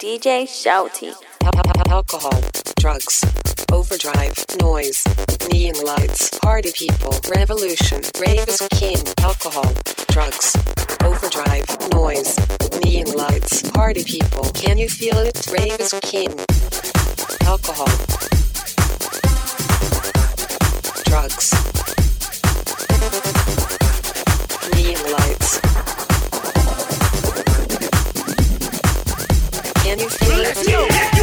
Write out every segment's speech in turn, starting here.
DJ Shouty. Alcohol, drugs, overdrive, noise, neon lights, party people, revolution, rave is king. Alcohol, drugs, overdrive, noise, neon lights, party people. Can you feel it? Rave is king. Alcohol, drugs, neon lights. in your. Let's go.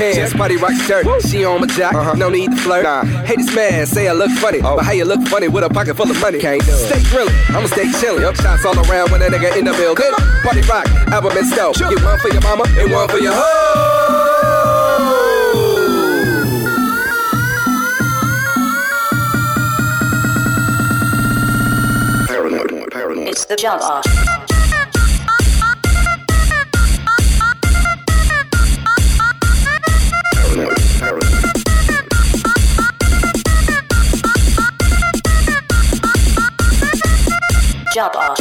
pants, body rock dirt. She on my jock, uh-huh. no need to flirt. Nah, hate this man, say I look funny, oh. but how you look funny with a pocket full of money? Can't do it. Stay grilling, I'ma stay chilling. Yep. Shots all around when a nigga in the building. Party rock, album and stove. Sure. Get one for your mama and one for your hoe. It's the jump off. job off.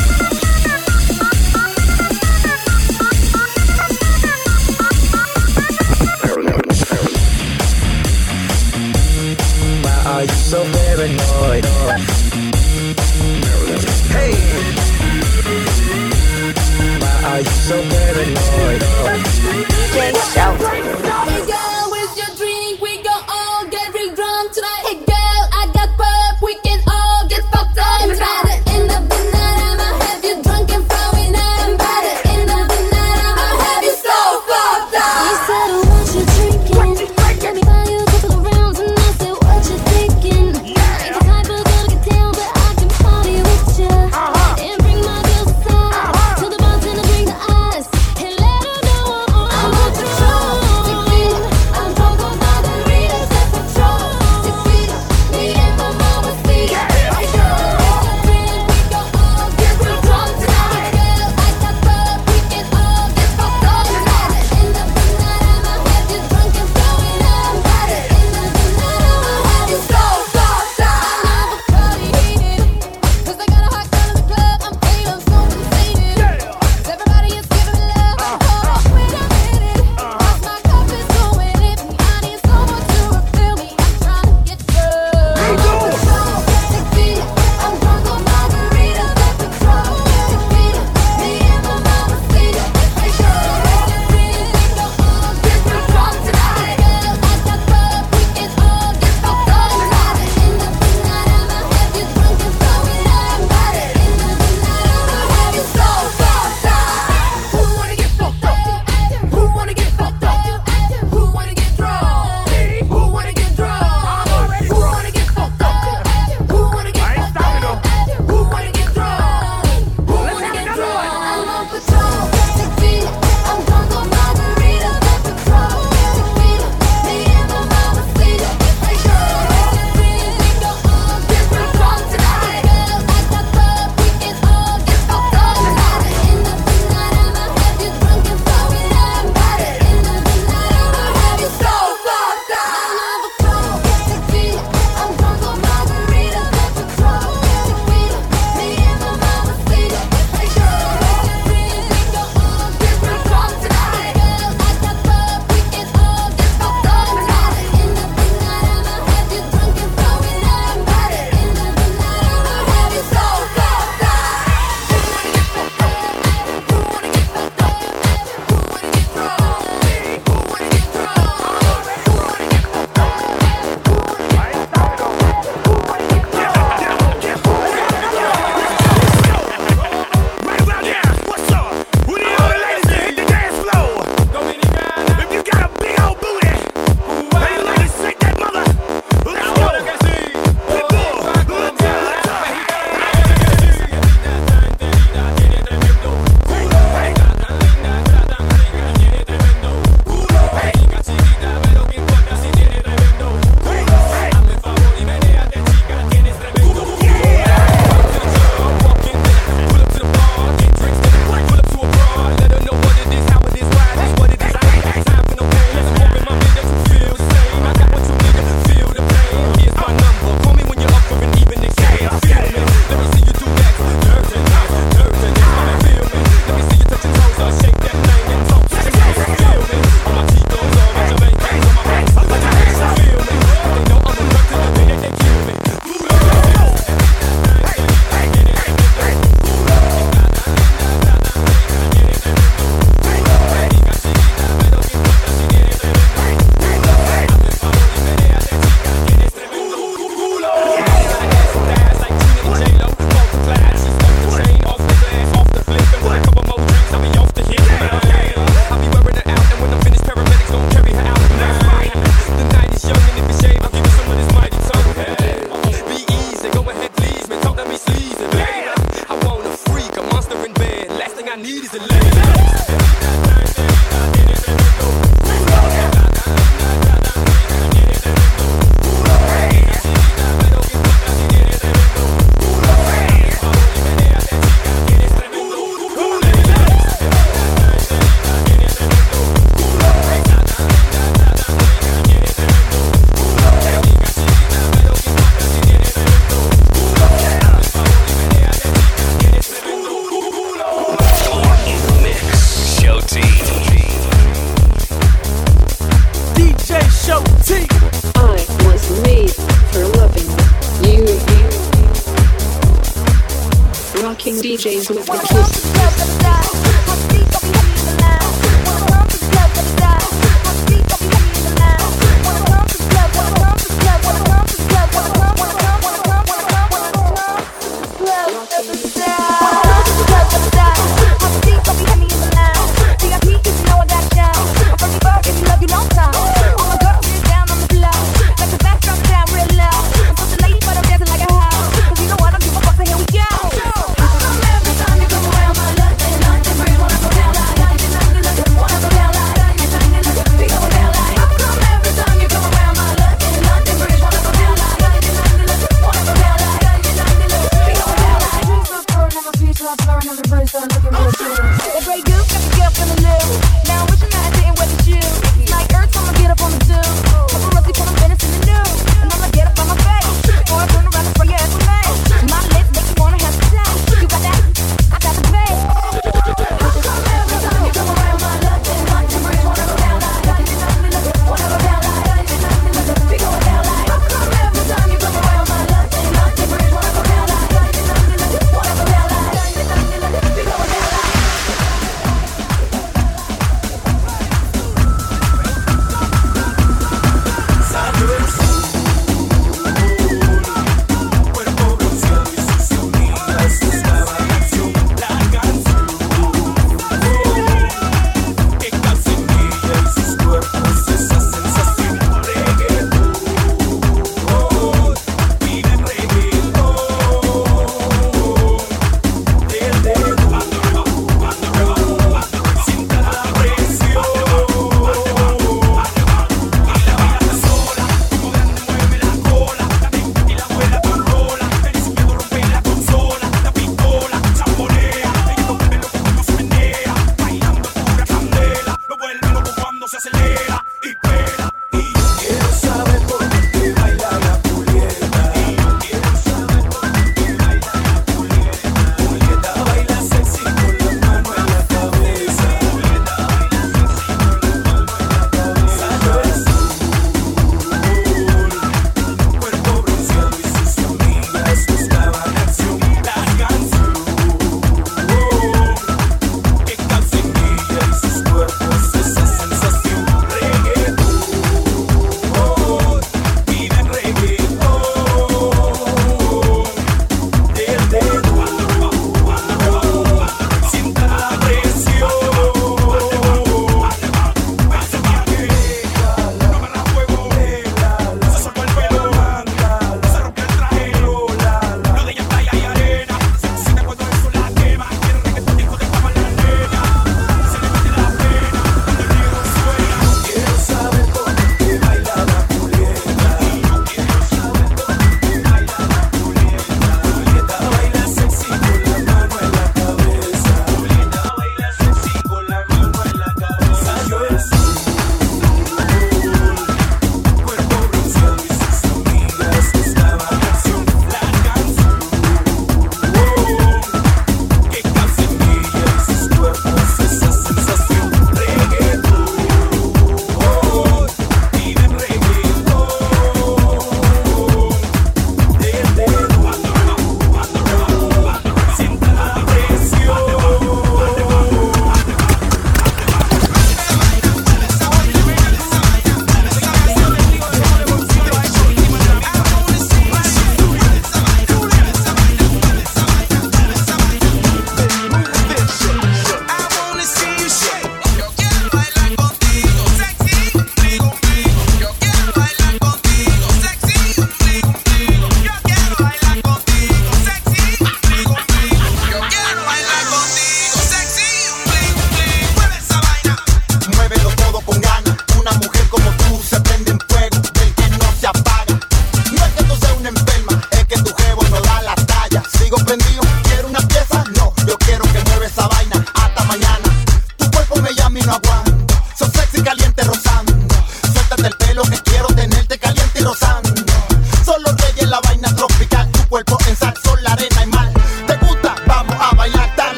are you so paranoid? Hey! Why are you so paranoid?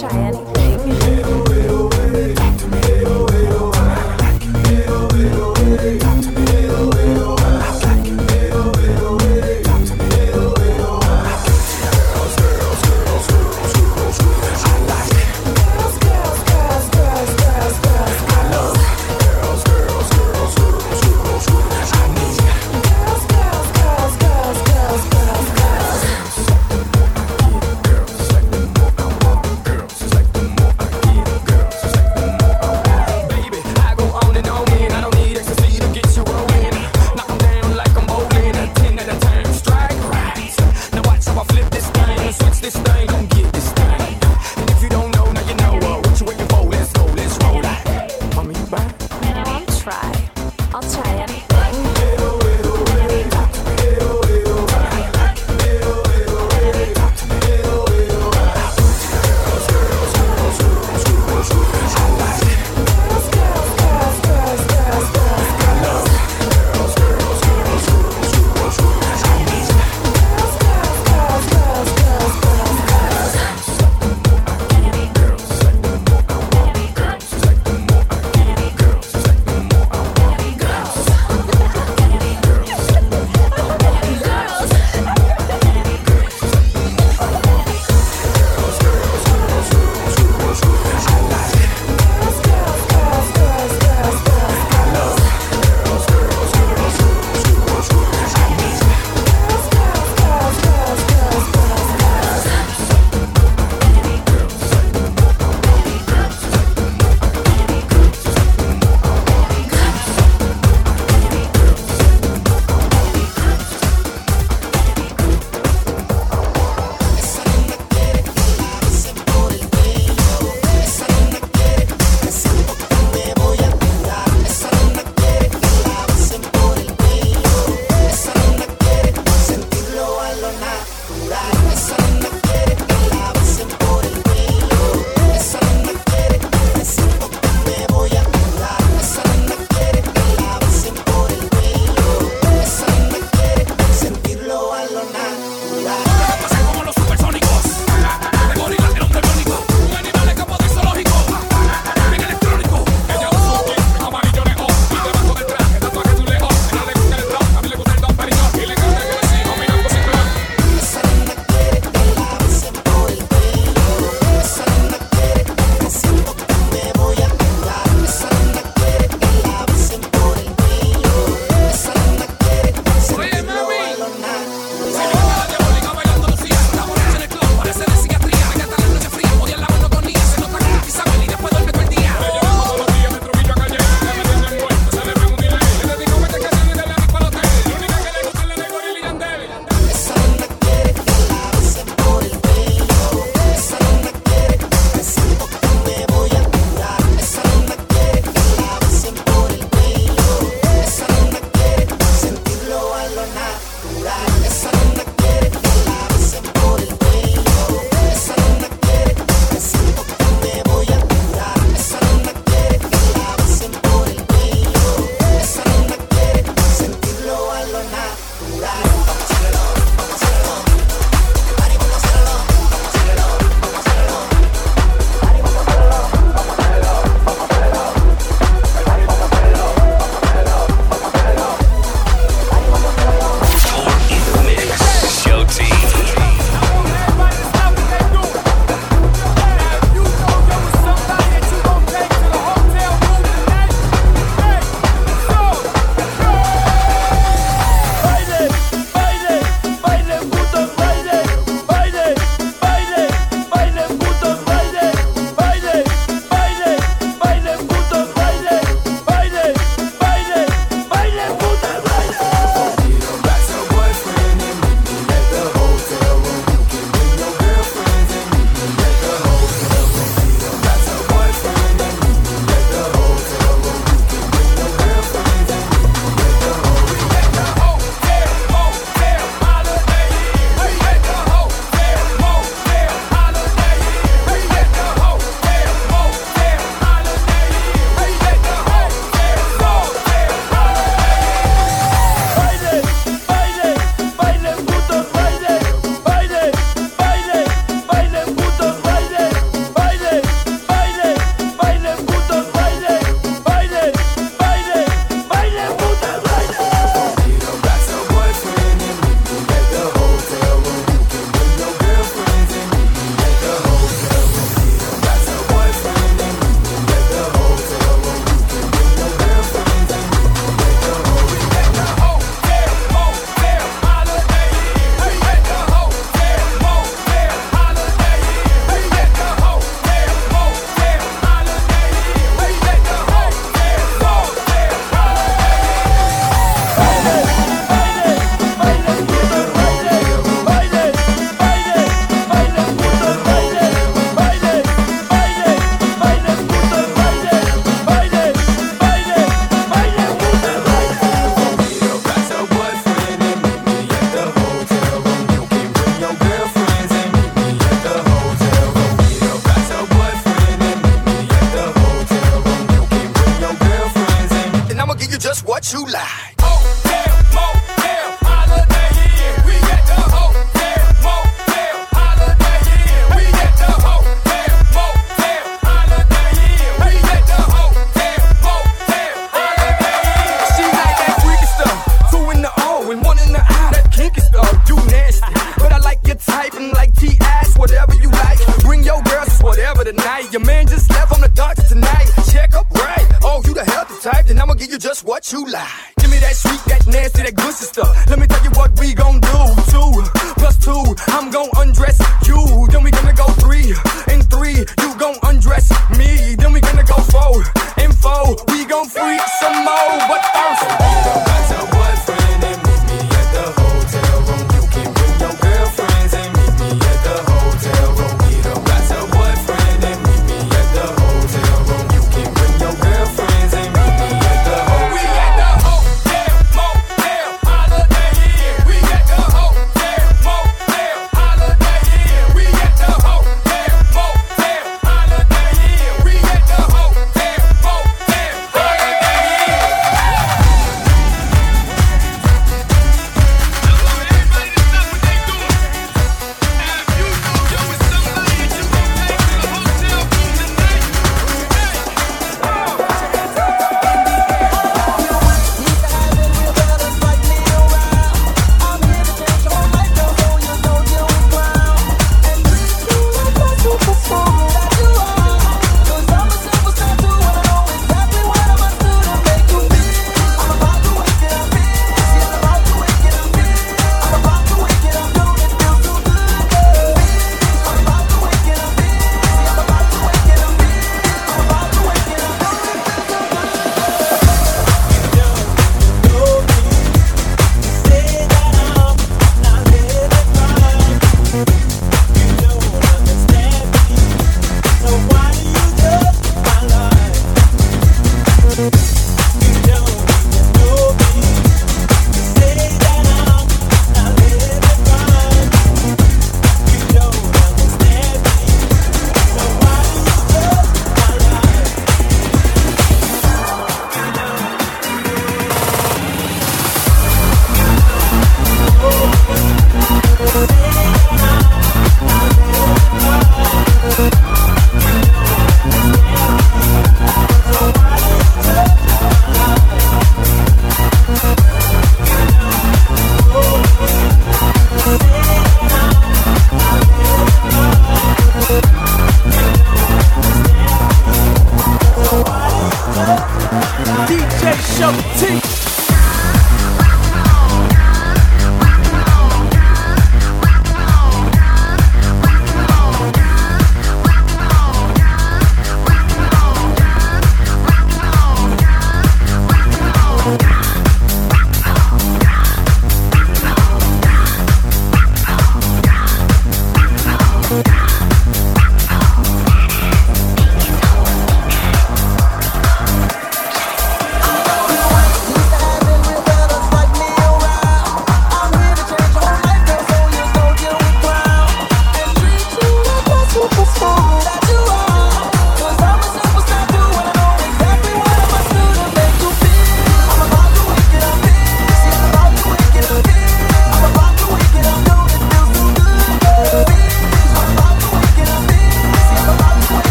try it.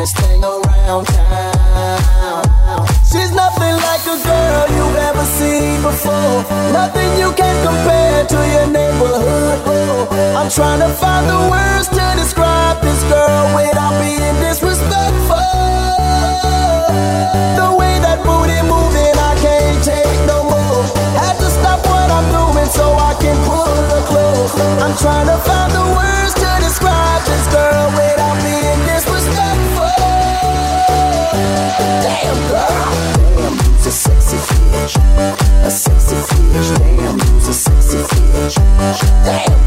baddest thing around town. She's nothing like a girl you've ever seen before. Nothing you can compare to your neighborhood. I'm trying to find the words to describe this girl without being disrespectful. The way that booty moving, I can't take no more. Had to stop what I'm doing so I can pull her close. I'm trying to find the words to describe this girl without being disrespectful. Damn, damn, a sexy bitch. A sexy bitch. Damn, a sexy bitch. Damn,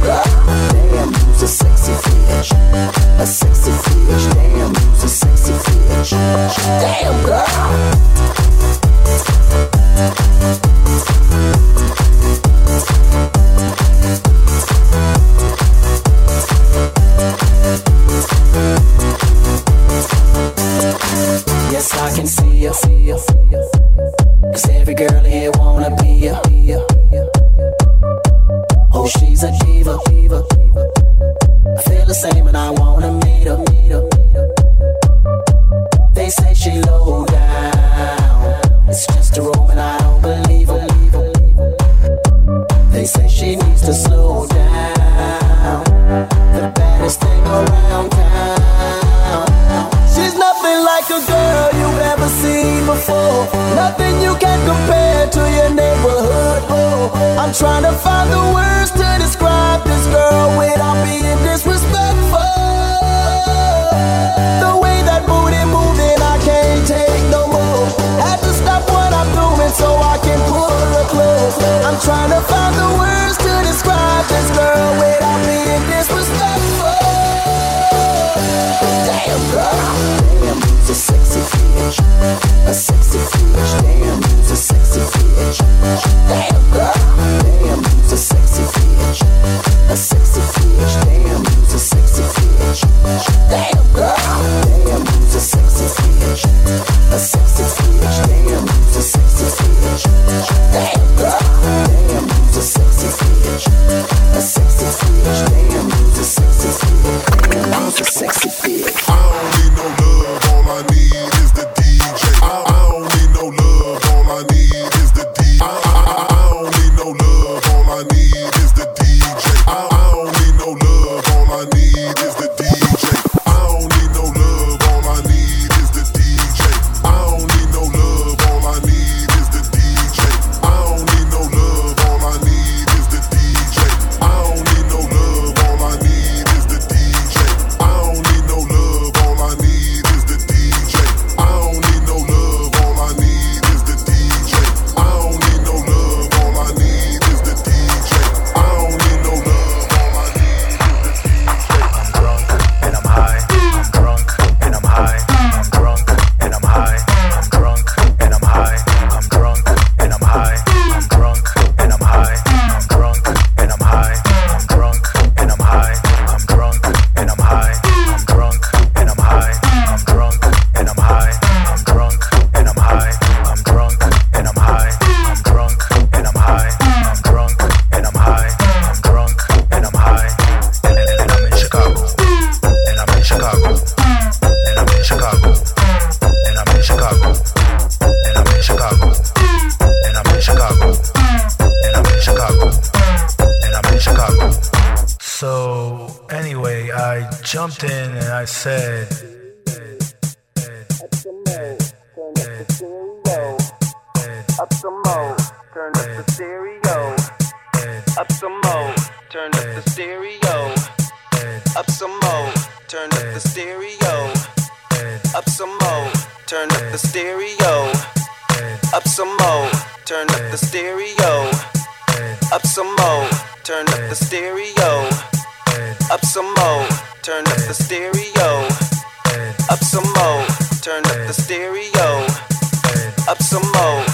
damn, a sexy bitch. A sexy bitch. Damn, a sexy bitch. Damn, girl. mode.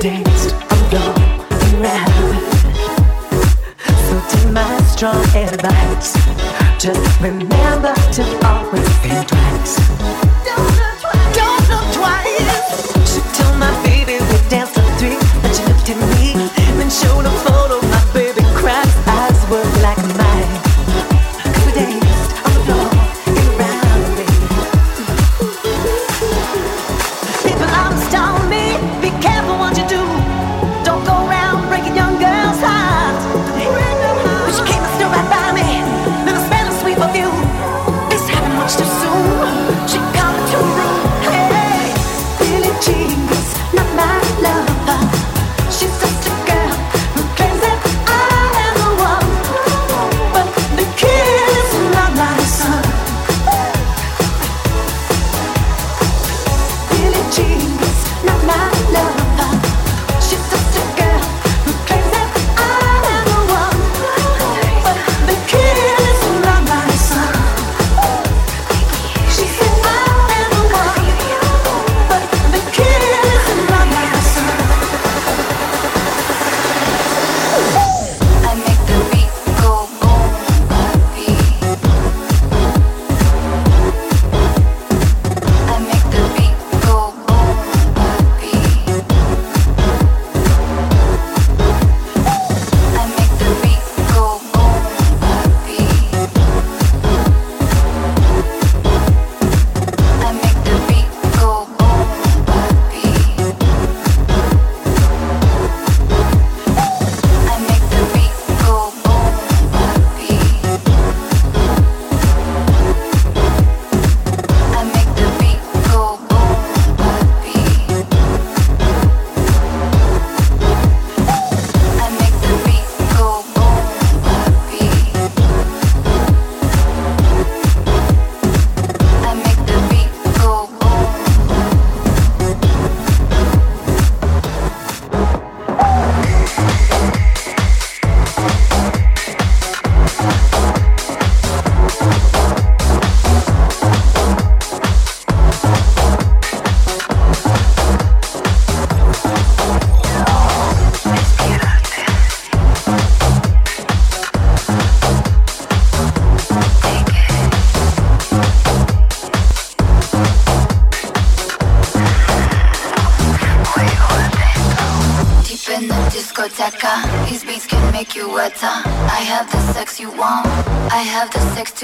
danced along around. So to my strong advice, just remember to always think twice. Look twice. Don't look twice. My baby we danced three, looked at me, showed a.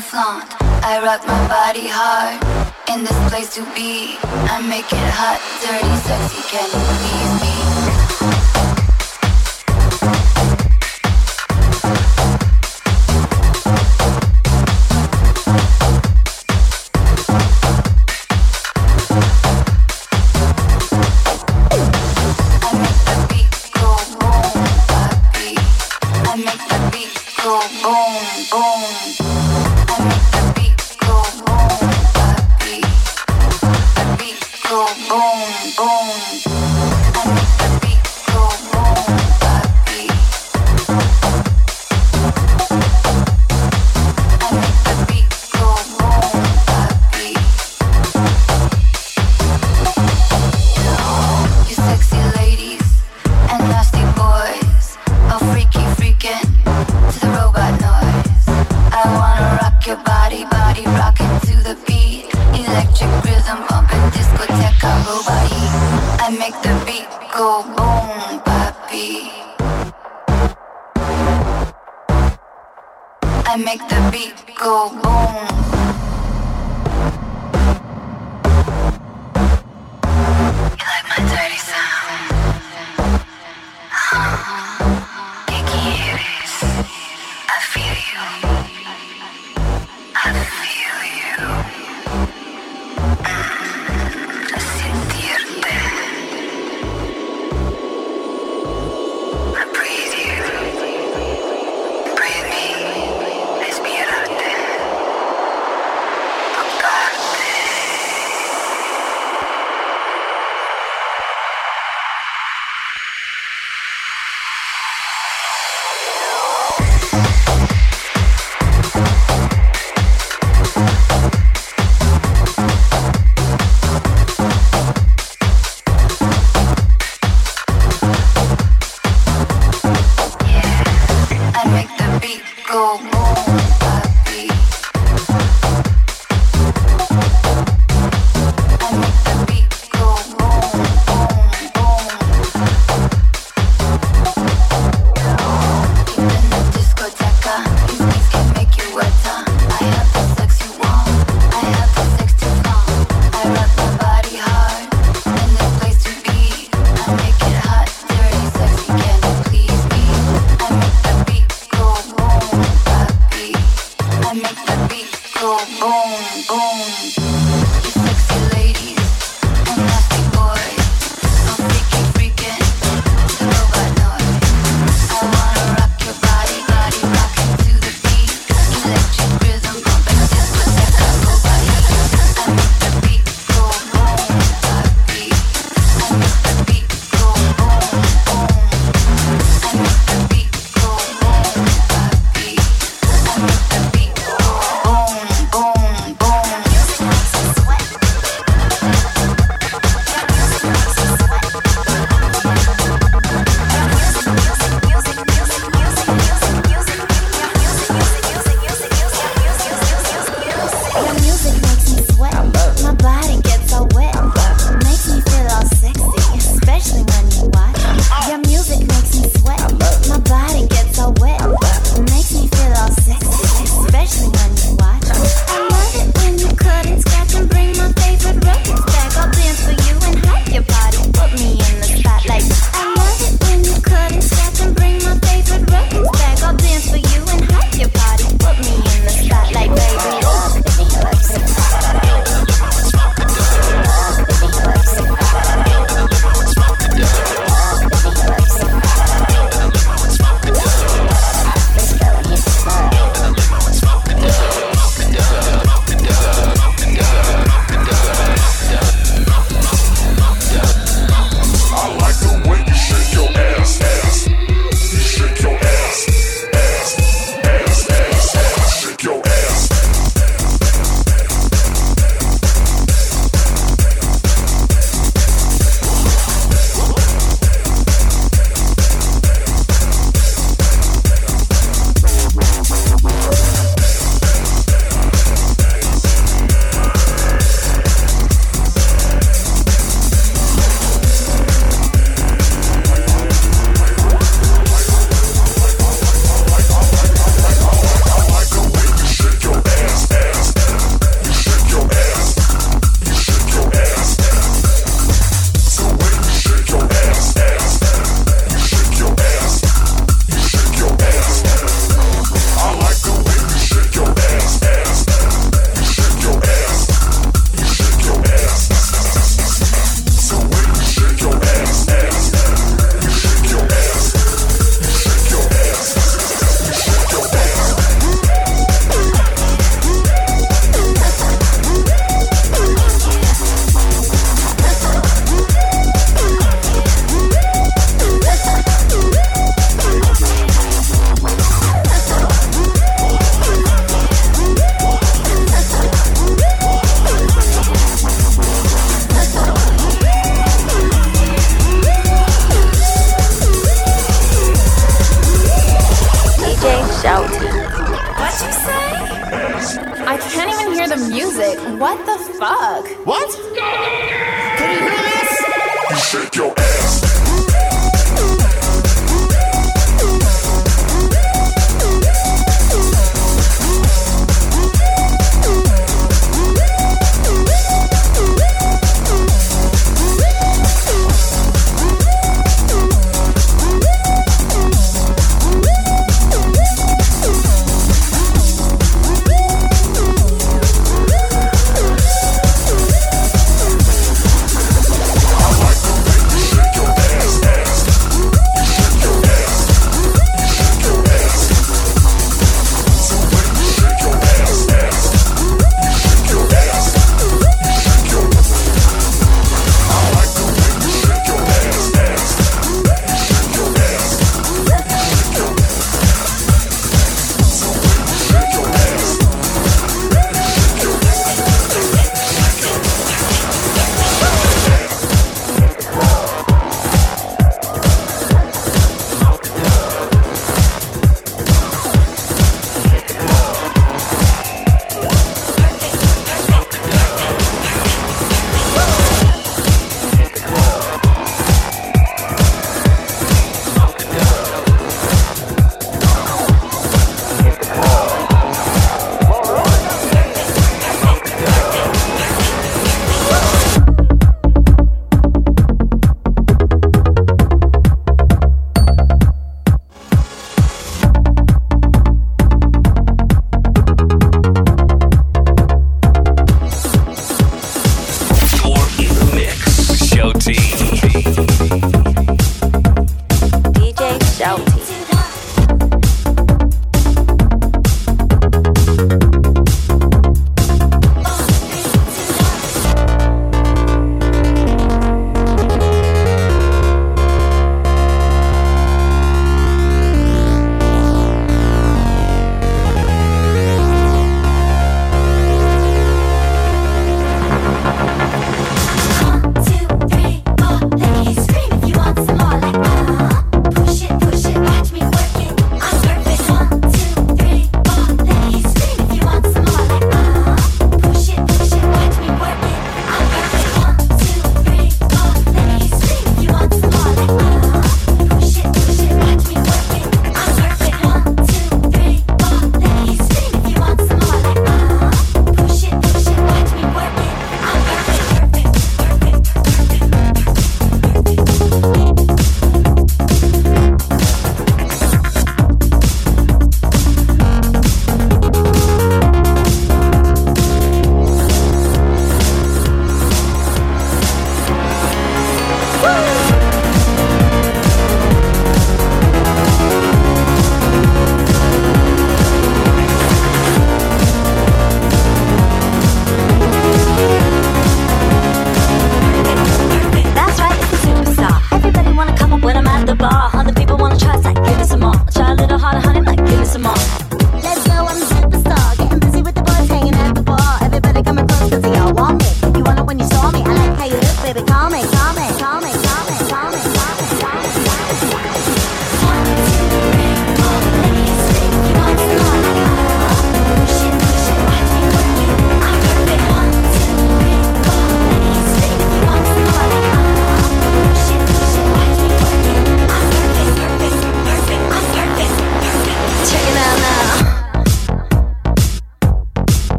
flaunt. I rock my body hard in this place to be. I make it hot.